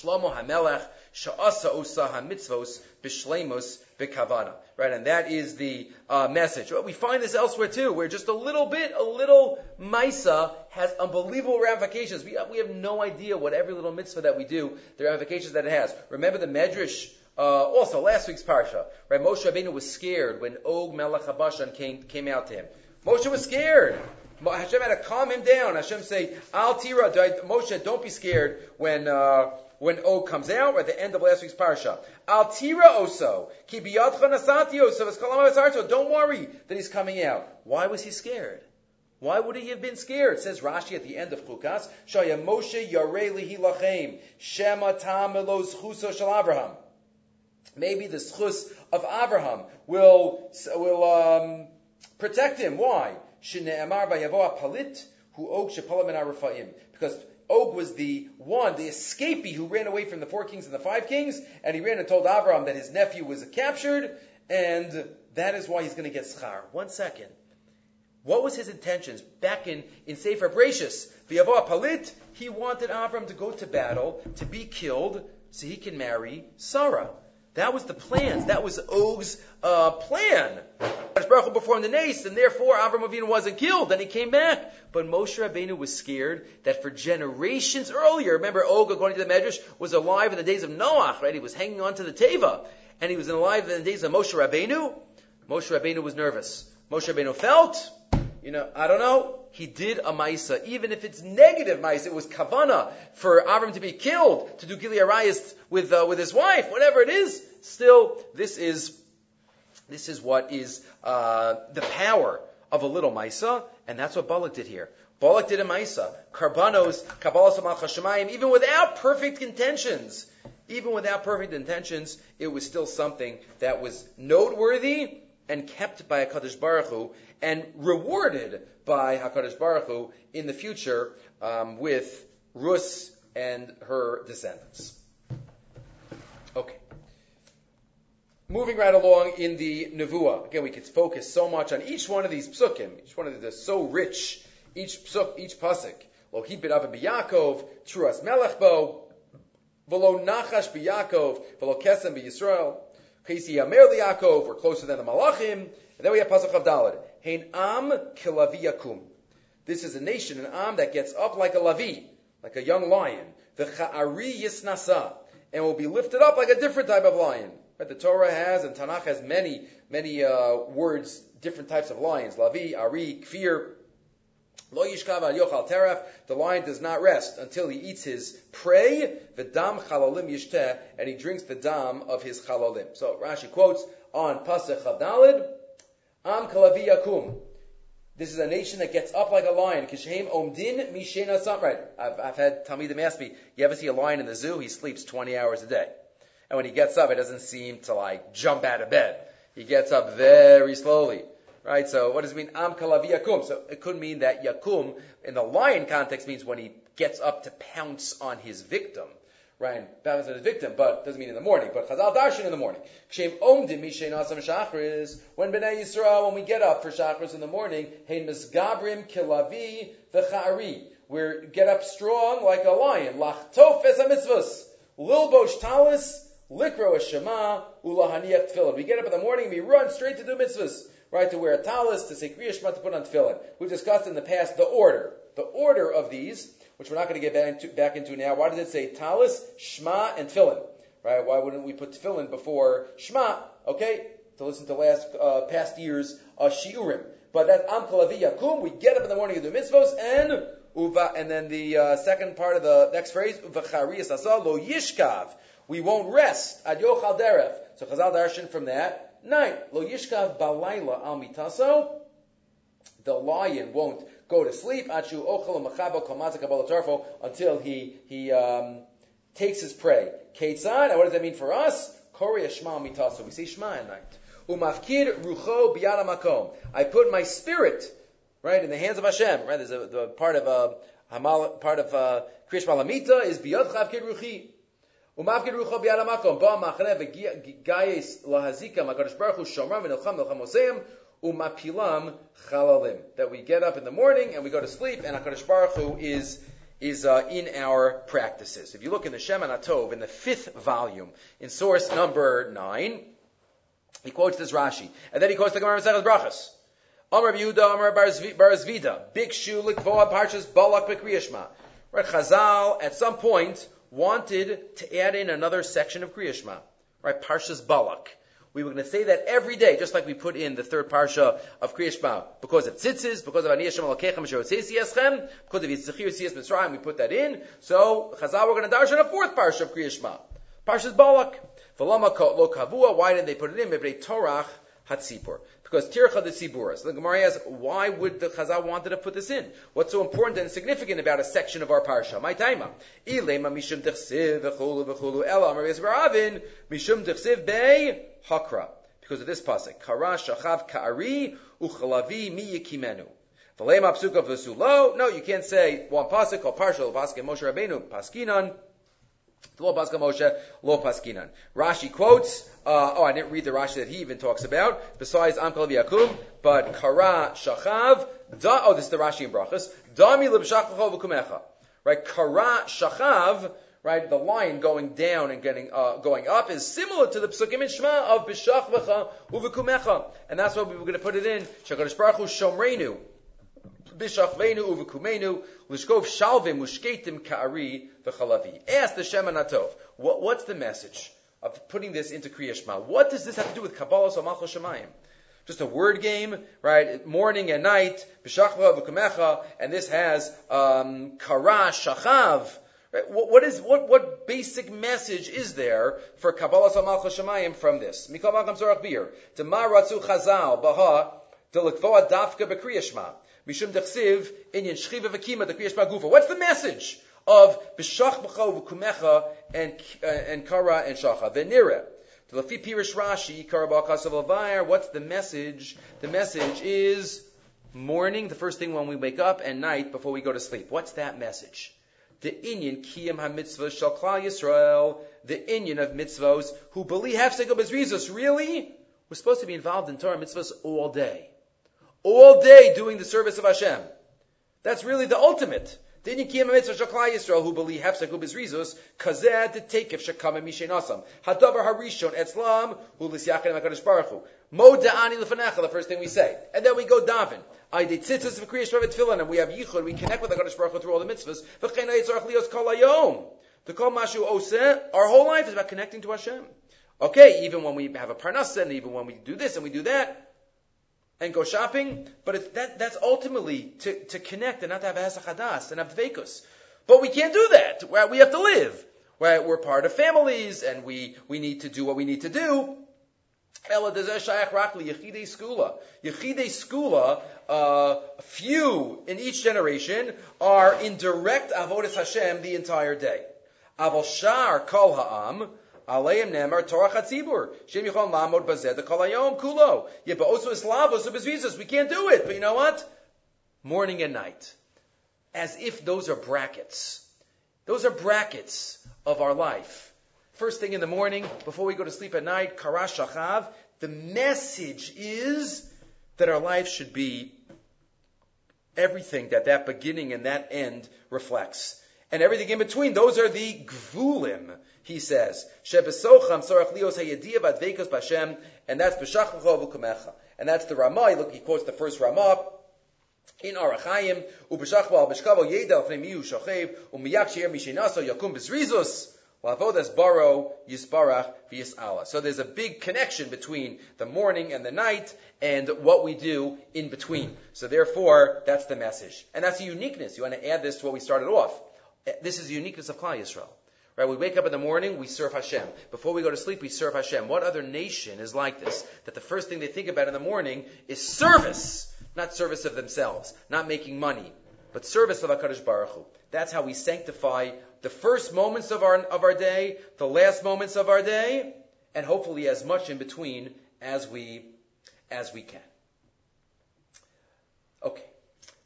Shlomo HaMelech, Sha'asa Osa HaMitzvos, B'Shlemus B'Kavana. Right, and that is the uh, message. we find this elsewhere too, where just a little bit, a little Misa has unbelievable ramifications. We, we have no idea what every little mitzvah that we do, the ramifications that it has. Remember the Medrash, uh, also last week's parsha, right? Moshe Rabbeinu was scared when Og Melech Habashan came, came out to him. Moshe was scared. Hashem had to calm him down. Hashem say, Al Tira, Moshe, don't be scared when, uh, when O comes out, at the end of last week's parsha. Al tira oso, ki don't worry that he's coming out. Why was he scared? Why would he have been scared? Says Rashi at the end of Chukas, Shaya Moshe Shema Chuso. Maybe the schus of Abraham will, will um, protect him. Why? Because Og was the one, the escapee who ran away from the four kings and the five kings, and he ran and told Abraham that his nephew was captured, and that is why he's going to get schar. One second. What was his intentions back in, in Sefer Bereshis? V'yavo Palit, he wanted Avram to go to battle, to be killed, so he can marry Sarah. That was the plan. That was Og's uh, plan. Baruch performed the nace, and therefore Avram Avinu wasn't killed, Then he came back. But Moshe Rabbeinu was scared that for generations earlier, remember Og, according to the Medrash, was alive in the days of Noach, right? He was hanging on to the Teva, and he was alive in the days of Moshe Rabbeinu. Moshe Rabbeinu was nervous. Moshe Rabbeinu felt, you know, I don't know. He did a Maisa, even if it's negative Maisa. It was Kavana for Avram to be killed, to do Gilead with, uh, with his wife, whatever it is. Still, this is, this is what is, uh, the power of a little Maisa, and that's what Balak did here. Balak did a Maisa. Karbanos, Kabbalah Shemayim, even without perfect intentions. Even without perfect intentions, it was still something that was noteworthy and kept by HaKadosh Baruch Hu and rewarded by HaKadosh Baruch Hu in the future um, with Rus and her descendants. Okay. Moving right along in the Nevuah. Again, we could focus so much on each one of these psukim. Each one of these is so rich. Each psuk, each pasuk. Lo hibid ava b'Yakov, truas melech bo, v'lo nachash b'Yakov, v'lo kesem b'Yisrael. Chesi Yamer Yaakov, we're closer than the Malachim. And then we have Pasach of Dalad. Hein Am Kilavi Yakum. This is a nation, an Am that gets up like a Lavi, like a young lion. The Cha'ari Yisnasa. And will be lifted up like a different type of lion. Right? The Torah has, and Tanakh has many, many uh, words, different types of lions. Lavi, Ari, Kfir. Lo yishkav al yochal teraf. The lion does not rest until he eats his prey. V'dam chalalim yishteh, and he drinks the dam of his chalalim. So Rashi quotes on Pasach Chavdalid, Am kalavi yakum. This is a nation that gets up like a lion. Kishem omdin mishena Right. I've, I've had Talmidim ask me, you ever see a lion in the zoo? He sleeps 20 hours a day. And when he gets up, it doesn't seem to like jump out of bed. He gets up very slowly. Right? So what does it mean? Am kalavi yakum. So it could mean that yakum in the lion context means when he gets up to pounce on his victim. Right? Pounce on his victim, but doesn't mean in the morning. But chazal darshan in the morning. Kshem omdim mishein asam shachris. When bnei Yisrael, when we get up for shachris in the morning, hein misgabrim kilavi v'chari. We get up strong like a lion. Lachtof es mitzvahs. Lilbosh talis. Likro Shema ulahaniach tefillin. We get up in the morning and we run straight to do mitzvahs right, to wear a talis, to say Kriya Shema, to put on tefillin. We've discussed in the past the order. The order of these, which we're not going to get back into, back into now. Why does it say talis, Shema, and tefillin? Right? Why wouldn't we put tefillin before Shema? Okay, to listen to last uh, past year's uh, shiurim. But that Am Kalavi Yakum, we get up in the morning and do mitzvos, and uva, and then the uh, second part of the next phrase, uvachariyas asa lo yishkav. We won't rest ad yochal deref. So Chazal darshan from that night. Lo yishkav balayla al mitaso. The lion won't go to sleep until he he um, takes his prey. Ketzad. What does that mean for us? Kori Shema mitaso. We say shma at night. Umafkid rucho biyad makom. I put my spirit right in the hands of Hashem. Right. There's a the part of uh, Hamal, part of uh, Krish Malamita is biyad chavkid ruchi. Machane v'gayes lahazika makadosh baruch hu shomram v'nilcham nilcham oseim, umapilam chalalim. That we get up in the morning and we go to sleep, and Hakadosh Baruch Hu is is uh, in our practices. If you look in the Shemen HaTov in the fifth volume, in source number nine, he quotes this Rashi, and then he quotes the Gemara Maseches Brachas. Amar Yehuda, Amar Barzvida, Big Shu Likvoa Parshas Balak Bekriyashma. Right, Chazal at some point wanted to add in another section of Kriyashma, right? Parshas Balak. We were going to say that every day, just like we put in the third parsha of Kriyashma, because of tzitzis, because of Aniyah Shem Alakechem Yeschem, because of Yitzchir Siyas Mitzrayim, we put that in. So, Chazal, we're going to darshan a fourth parsha of Kriyashma. Parshas Balak. Why didn't they put it in? Mibnei Torach Hatzipur. Because Tircha the Tziburas. The Gemara asks, why would the Chazal wanted to put this in? What's so important and significant about a section of our parsha? My taima. Ilema mishum dechsiv v'chulu v'chulu ela amar Avin mishum dechsiv bei hakra. Because of this pasuk. Kara shachav ka'ari uchalavi mi yikimenu. V'lema psuka v'sulo. No, you can't say one pasuk called parsha pasuk Moshe Rabbeinu paskinan. Lo Paska Moshe, Lo Paskinan. Rashi quotes, uh, oh, I didn't read the Rashi that he even talks about, besides Amkal Yakum, but Kara Shachav, da, oh, this is the Rashi in Brachas, Dami Libshachachov V'kumecha. Right, Kara Shachav, right, the line going down and getting, uh, going up is similar to the Psukim in Shema of B'shachvacha Uv'kumecha. And that's why we were going to put it in, Shakadosh Baruch Shomreinu, bishachveinu uvekumenu lishkov shalvim mushketim ka'ari v'chalavi. Ask the Shemen HaTov. What, what's the message of putting this into Kriya Shema? What does this have to do with Kabbalah Somalcho Shemayim? Just a word game, right? Morning and night, b'shachva v'kumecha, and this has um, kara shachav. Right? What, what is what what basic message is there for Kabbalah Samal Shemayim from this? Mikol Makam Zorach Bir. Demar Ratzu Chazal Baha Delikvoa Dafka B'Kriya Shema. Mishum Dechsiv Inyan Shchiva V'Kima the Kriyash Gufa. What's the message of B'Shach B'Cho V'Kumecha and uh, and Kara and Shacha V'Nira? Lafi Pirish Rashi Kara B'Akasav What's the message? The message is morning, the first thing when we wake up, and night before we go to sleep. What's that message? The Inyan Kiyam HaMitzvah Shal Klal Yisrael, the Inyan of mitzvos who believe Hafsek of Really? We're supposed to be involved in Torah mitzvahs all day all day doing the service of Hashem. That's really the ultimate. Didn't you mitzvah shaklai Yisrael who believe hefsek ubiz kazeh to take if shakam mishen asam. Hadavar harishon etzlam hu lisyachin hakadosh baruch hu. Mo da'ani lefanecha the first thing we say. And then we go daven. I did tzitzis v'kriyas ravet tefillin and we have yichud we connect with hakadosh baruch hu through all the mitzvahs. V'chein yitzarach lios kol hayom. To call mashu oseh our whole life is about connecting to Hashem. Okay even when we have a parnasa and even when we do this and we do that and go shopping, but it's that, that's ultimately to, to connect and not to have Hadas and have Dvekus. But we can't do that. We have to live. We're part of families and we, we need to do what we need to do. Ela dezeh shayach Yechidei Skula. Yechidei Skula, uh, a few in each generation are in direct Avodas Hashem the entire day. Aval Shar Kol Ha'am, Aleim nemar Torah chatzibur. Shem yichon lamod bazeh the kulo. Yeah, but also islavos of We can't do it. But you know what? Morning and night. As if those are brackets. Those are brackets of our life. First thing in the morning, before we go to sleep at night, karash shachav. The message is that our life should be everything that that beginning and that end reflects. And everything in between, those are the gvulim he says, Shebesocham sorach lios hayediyah badvekos b'Hashem, and that's b'shachachov v'kumecha. And that's the Ramah, look, he quotes the first Ramah, in Arachayim, u'b'shachva al-b'shkavo yeda al miyu shochev, u'miyak yakum baro yisbarach v'yis'ala. So there's a big connection between the morning and the night and what we do in between. So therefore, that's the message. And that's a uniqueness. You want to add this to what we started off. This is the uniqueness of Klal Yisrael. Right? We wake up in the morning, we serve Hashem. Before we go to sleep, we serve Hashem. What other nation is like this? That the first thing they think about in the morning is service, not service of themselves, not making money, but service of Hakadosh Baruch Hu. That's how we sanctify the first moments of our of our day, the last moments of our day, and hopefully as much in between as we as we can. Okay,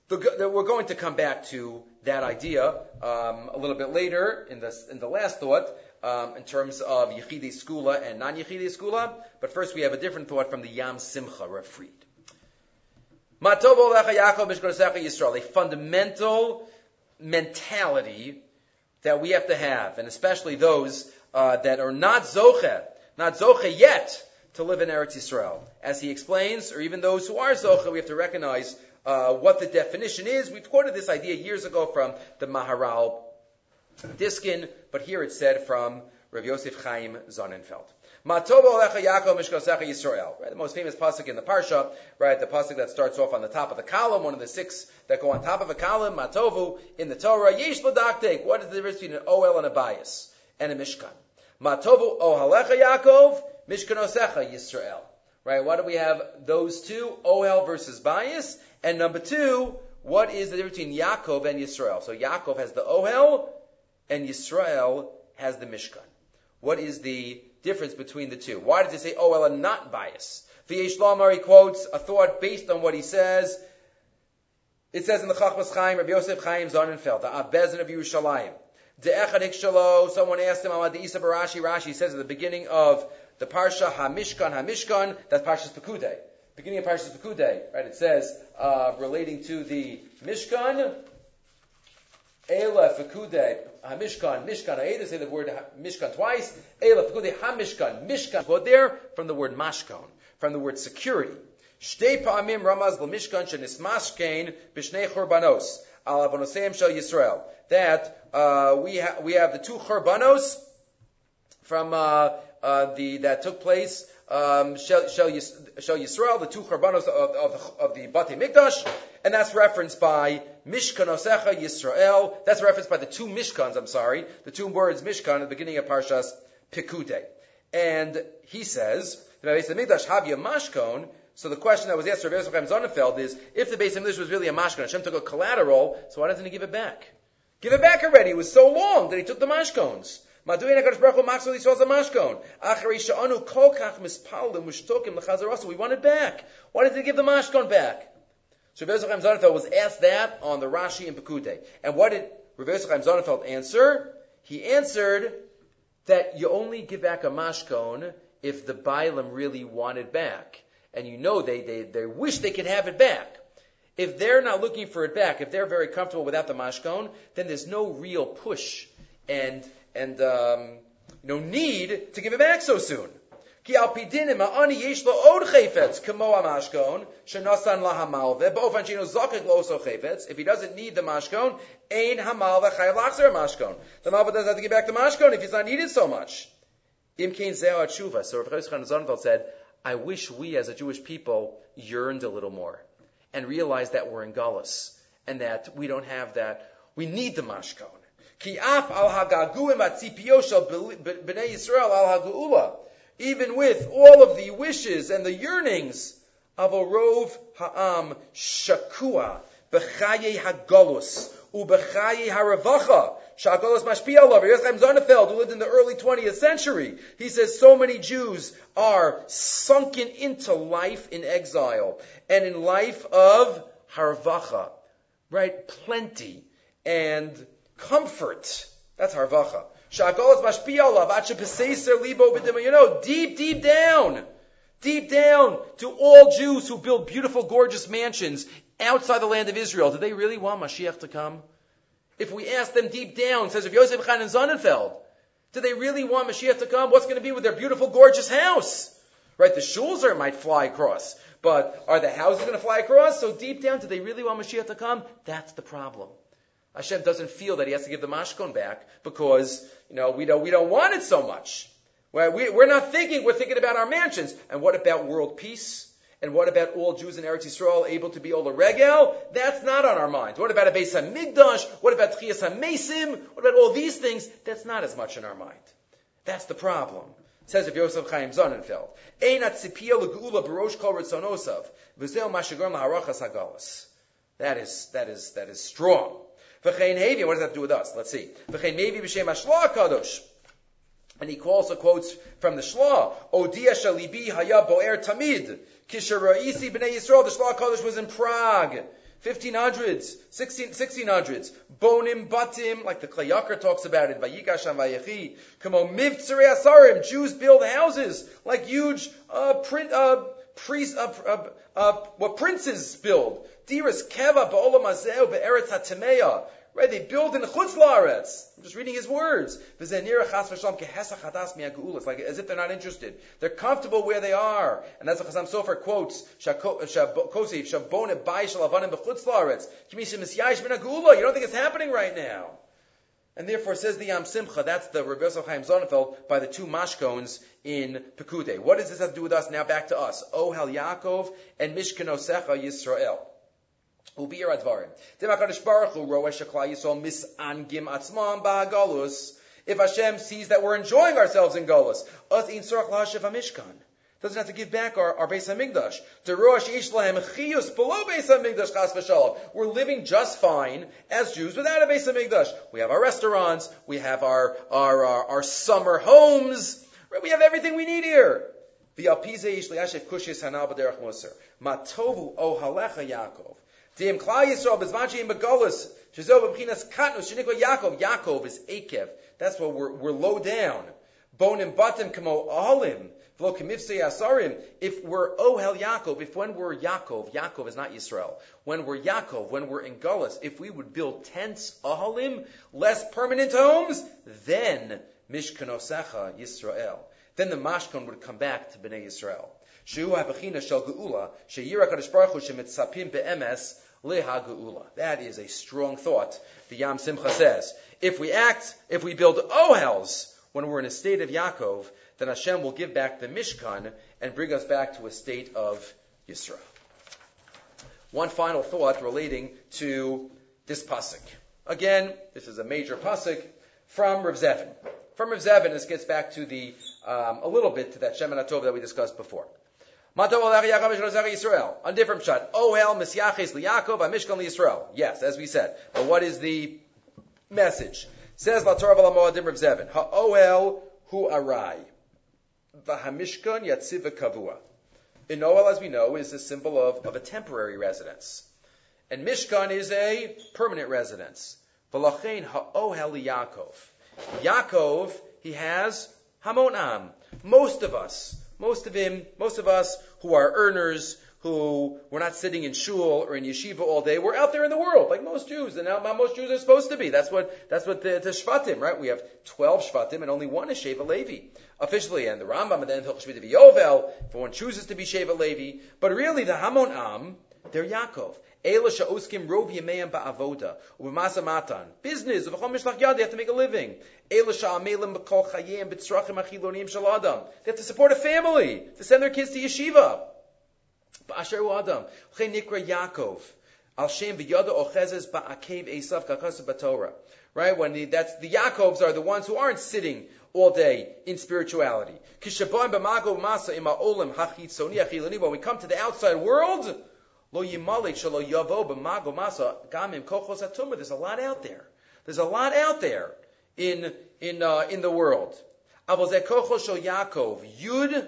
we're going to come back to that idea um, a little bit later in the in the last thought um, in terms of Yechidei Skula and non Yechidei Skula. But first, we have a different thought from the Yam Simcha Rav Fried. Matov Olachayacho Bishkorasecha Yisrael, a fundamental mentality that we have to have, and especially those uh, that are not zoche, not zoche yet to live in Eretz Yisrael. As he explains, or even those who are zoche, we have to recognize uh, what the definition is. We've quoted this idea years ago from the Maharil Diskin, but here it's said from Rav Yosef Chaim Sonnenfeld. Matovo Alecha Yaakov Yisrael. Right, the most famous pasuk in the parsha, right? The pasuk that starts off on the top of the column, one of the six that go on top of a column. Matovu in the Torah. Yesh Ladaktek. What is the difference between an Oel and a bias and a Mishkan? Matovu Ohalecha Yaakov Mishkanosecha Yisrael. Right? Why do we have those two? Ohel versus bias. And number two, what is the difference between Yaakov and Yisrael? So Yaakov has the Ohel, and Yisrael has the Mishkan. What is the difference between the two? Why does it say Ohel and not bias? V'yesh Lamar, he quotes a thought based on what he says. It says in the Chachmas Chaim, Rabbi Yosef Chaim Zonenfeld, the Abbezin of Yerushalayim. De'echad hikshalo, someone asked him, Amad Isa Barashi, Rashi says at the beginning of the Parsha, HaMishkan, HaMishkan, that's Parshas Pekudei. Beginning of Parshas Pekudei, right? It says, uh, relating to the Mishkan, Ela Fekudei, HaMishkan, Mishkan, I either say the word Mishkan twice, Ela Fekudei, HaMishkan, Mishkan, quote there, from the word Mashkon, from the word security. Shtei pa'amim ramaz l'mishkan shenismashkein b'shnei churbanos al avonoseim shel Yisrael. That uh, we ha- we have the two churbanos from uh, uh, the that took place um, shel, Yisrael, the two churbanos of, of, of the Bati Mikdash, and that's referenced by Mishkanosecha Yisrael. That's referenced by the two Mishkans. I'm sorry, the two words Mishkan at the beginning of Parshas Pekudei. And he says, the Beis Mikdash Havya Mashkon. So the question that was asked to Rabbi Yosef Zonenfeld is, if the base Beis Hamikdash was really a mashkon, Hashem took a collateral, so why doesn't he give it back? Give it back already. It was so long that he took the mashkons. We want it back. Why did he give the mashkon back? So Yosef Zonenfeld was asked that on the Rashi in Pekudei. And what did Yosef Zonenfeld answer? He answered that you only give back a mashkon if the Bailam really want it back and you know they, they, they wish they could have it back. If they're not looking for it back, if they're very comfortable without the mashkon, then there's no real push and and um, know need to give it back so soon. If he doesn't need the mashkon, ein. The malva doesn't have to give back the mashkon if he's not needed so much. So Rav Chaim Zonenfeld said, I wish we as a Jewish people yearned a little more and realized that we're in Gullus and that we don't have that. We need the mashkon. Ki af al hagaguim b'nei Yisrael al hageula. Even with all of the wishes and the yearnings of a rov ha'am shakua b'chaye hagolus u'b'chaye haravacha Shagolos Mashpia Lover. Yosef Zonefeld, who lived in the early 20th century, he says so many Jews are sunken into life in exile and in life of harvacha, right? Plenty and comfort. That's harvacha. Libo You know, deep, deep down, deep down to all Jews who build beautiful, gorgeous mansions outside the land of Israel. Do they really want Mashiach to come? If we ask them deep down, says if Yosef Chaim Zonenfeld, do they really want Mashiach to come? What's going to be with their beautiful, gorgeous house? Right, the shulzer might fly across, but are the houses going to fly across? So deep down, do they really want Mashiach to come? That's the problem. Hashem doesn't feel that he has to give the mashkon back because you know we don't we don't want it so much. We're, we're not thinking we're thinking about our mansions. And what about world peace? And what about all Jews in Eretz Yisrael able to be Ola Regel? That's not on our minds. What about a Beis HaMikdash? What about Tchias HaMesim? What about all these things? That's not as much in our mind. That's the problem. Says of Yosef Chaim mashagor. That is, that is, that is strong. V'chein hevi, what does that to do with us? Let's see. V'chein hevi b'shem hashloah kadosh. And he calls also quotes from the Shlah, Odia shalibi haya boer tamid. Kishara'isi b'nei Yisrael, the Shlah Kodesh was in Prague. 1500s, 16, 1600s. Bonim batim, like the Kli Yakar talks about it, Vayigash Vayechi. Kamo mivtzere asarim, Jews build houses, like huge, uh, print, uh, priests, uh, uh, uh, what princes build. Diras keva ba'olam be'eretz. Right? They build in the Chutz Laaretz. I'm just reading his words. It's like as if they're not interested. They're comfortable where they are. And that's what Chasam Sofer quotes. Uh, you don't think it's happening right now. And therefore says the Yam Simcha, that's the Rebbe Chaim Zonenfeld by the two mashkones in Pekudei. What does this have to do with us? Now back to us. Ohel Yaakov and Mishkan Mishkanosecha Yisrael. Advarim. Baruch Hu Yisrael misangim atzmam ba'galus. If Hashem sees that we're enjoying ourselves in Golus, us in sorach lahashiv mishkan. doesn't have to give back our, our Beis Hamikdash. Rosh Ishlahem Chiyus below Chas v'shalom. We're living just fine as Jews without a Beis Hamikdash. We have our restaurants, we have our, our, our, our summer homes, right? we have everything we need here. Hanal Musar. Matovu O Halecha Yaakov. Dim Klal Yisrael Bezvanchi in Begolus. Shezov B'chinas Katnus Shenikwa Yaakov. Yaakov is Akev. That's what we're, we're low down. bone Bonim Batim Kamo Alim. If we're Ohel Yaakov, if when we're Yaakov, Yaakov is not Yisrael, when we're Yaakov, when we're in Gullus, if we would build tents, Ahalim, less permanent homes, then Mishkanosecha Yisrael. Then the Mashkon would come back to Bnei Yisrael. That is a strong thought. The Yam Simcha says, if we act, if we build ohels when we're in a state of Yaakov, then Hashem will give back the Mishkan and bring us back to a state of Yisrael. One final thought relating to this pasuk. Again, this is a major pasuk from Rav Zevin. From Rav Zevin, this gets back to the um, a little bit to that Shemen HaTov that we discussed before. On different shot. Ohel misyaches liyakov amishkan liyisrael. Yes, as we said. But what is the message? Says La Torah Valamoadim Rav Zevin. Ha'ohel hu arai. V'hamishkan yatziva kavua. In Noel, as we know, is a symbol of, of a temporary residence. And Mishkan is a permanent residence. V'lachein ha'ohel Yaakov. Yaakov, he has Hamonam. Most of us, most of him, most of us who are earners, who we're not sitting in shul or in yeshiva all day. We're out there in the world, like most Jews, and now most Jews are supposed to be. That's what that's what the, the shvatim, right? We have twelve shvatim, and only one is Sheva Levi officially, and the Rambam and then Hilchot Yovel, if one chooses to be Sheva Levi, but really the Hamon Am, they're Yaakov. Business of chomish yad, they have to make a living. They have to support a family to send their kids to yeshiva. Right? When the, that's, the Yaakovs are the ones who aren't sitting all day in spirituality. When we come to the outside world, there's a lot out there. There's a lot out there in in uh, in the world. Yaakov Yud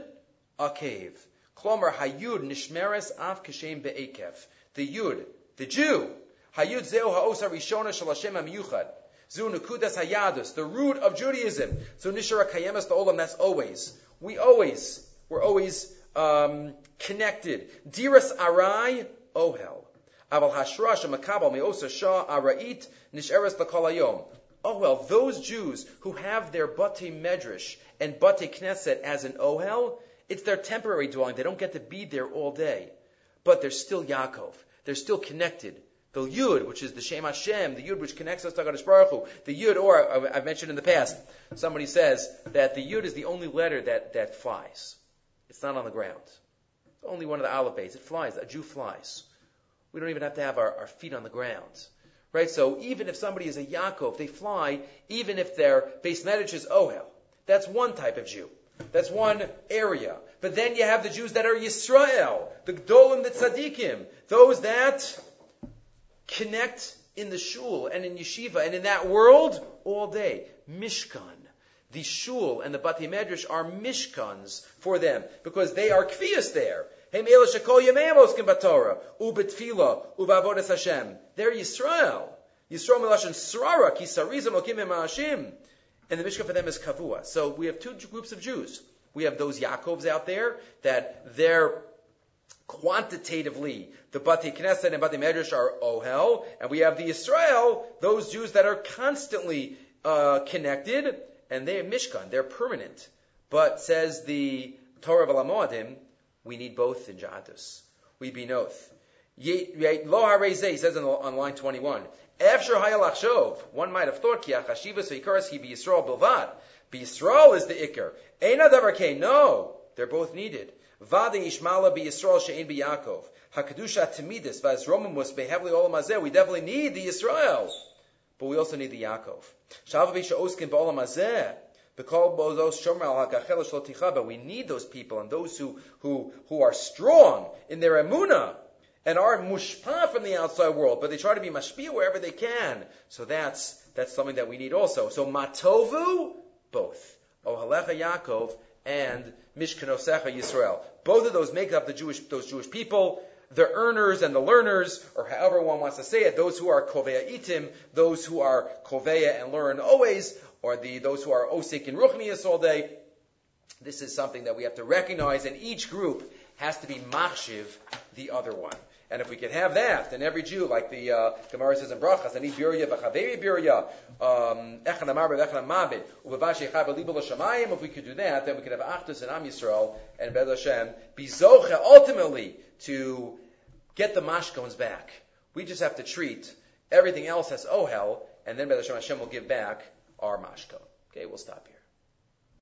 Akev. Klomer Hayud Nishmeres Av Kashem Be'ekev. The Yud, the Jew. Hayud Zeu Ha'osa Rishona Shal Hashem HaMiyuchad. Zu Nukudas Hayadus, the root of Judaism. So Nishara Kayemas Olam, that's always. We always, we're always um, connected. Diras Arai Ohel. Aval Hashrash Makabal Meosa Shah Arait Nisheres Lakalayom. Oh well, those Jews who have their Bate Medrash and Bate Knesset as an Ohel, it's their temporary dwelling. They don't get to be there all day. But they're still Yaakov. They're still connected the Yud, which is the Shem Hashem, the Yud which connects us to HaKadosh Baruch Hu, the Yud, or I've mentioned in the past, somebody says that the Yud is the only letter that, that flies. It's not on the ground. Only one of the alphabets. It flies. A Jew flies. We don't even have to have our, our feet on the ground. Right? So even if somebody is a Yaakov, they fly, even if their base medrash is Ohel. That's one type of Jew. That's one area. But then you have the Jews that are Yisrael, the Gdolim, the Tzaddikim, those that connect in the shul and in yeshiva and in that world all day. Mishkan. The shul and the Bati Medrash are mishkans for them because they are kfiyas there. They're Yisrael. Yisrael Melashon Srara, Kisarizim Okim Hashim. And the Mishkan for them is Kavua. So we have two groups of Jews. We have those Yaakovs out there that they're quantitatively, the Bati Knesset and Bati Medrash are Ohel, and we have the Israel, those Jews that are constantly uh, connected, and they're Mishkan, they're permanent. But says the Torah of Alamoadim, we need both in Yahadus. We be noth. Lo harezeh, says on, line 21. After hayalachshov, one might have thought, ki achashivas ve'ikaras ki b'Yisrael bilvad. B'Yisrael is the ikar. Eina davar no. They're both needed. Vade Ishmala be Yisrael she'en be Yaakov. Hakadusha Timidis v'azromamus behevli olam hazeh. We definitely need the Yisrael, but we also need the Yaakov. Shavavi she'oskin ba'olam hazeh. But we need those people and those who, who, who are strong in their emuna and are mushpa from the outside world, but they try to be mashpia wherever they can. So that's, that's something that we need also. So matovu, both. Ohalecha Yaakov and Mishkanosecha Yisrael. Both of those make up the Jewish, those Jewish people the earners and the learners, or however one wants to say it, those who are koveya itim, those who are koveya and learn always, or the those who are osik in ruchnias all day. This is something that we have to recognize, and each group has to be machshiv the other one. And if we could have that, then every Jew, like the uh, Gemara says in Brachas, ani birya v'chaveri birya, um, echan amar v'echan amabed, if we could do that, then we could have Achdus and Am Yisrael, and Bed Hashem, be ultimately to get the mashkons back. We just have to treat everything else as ohel, and then Bed Hashem, Hashem will give back our mashkon. Okay, we'll stop here.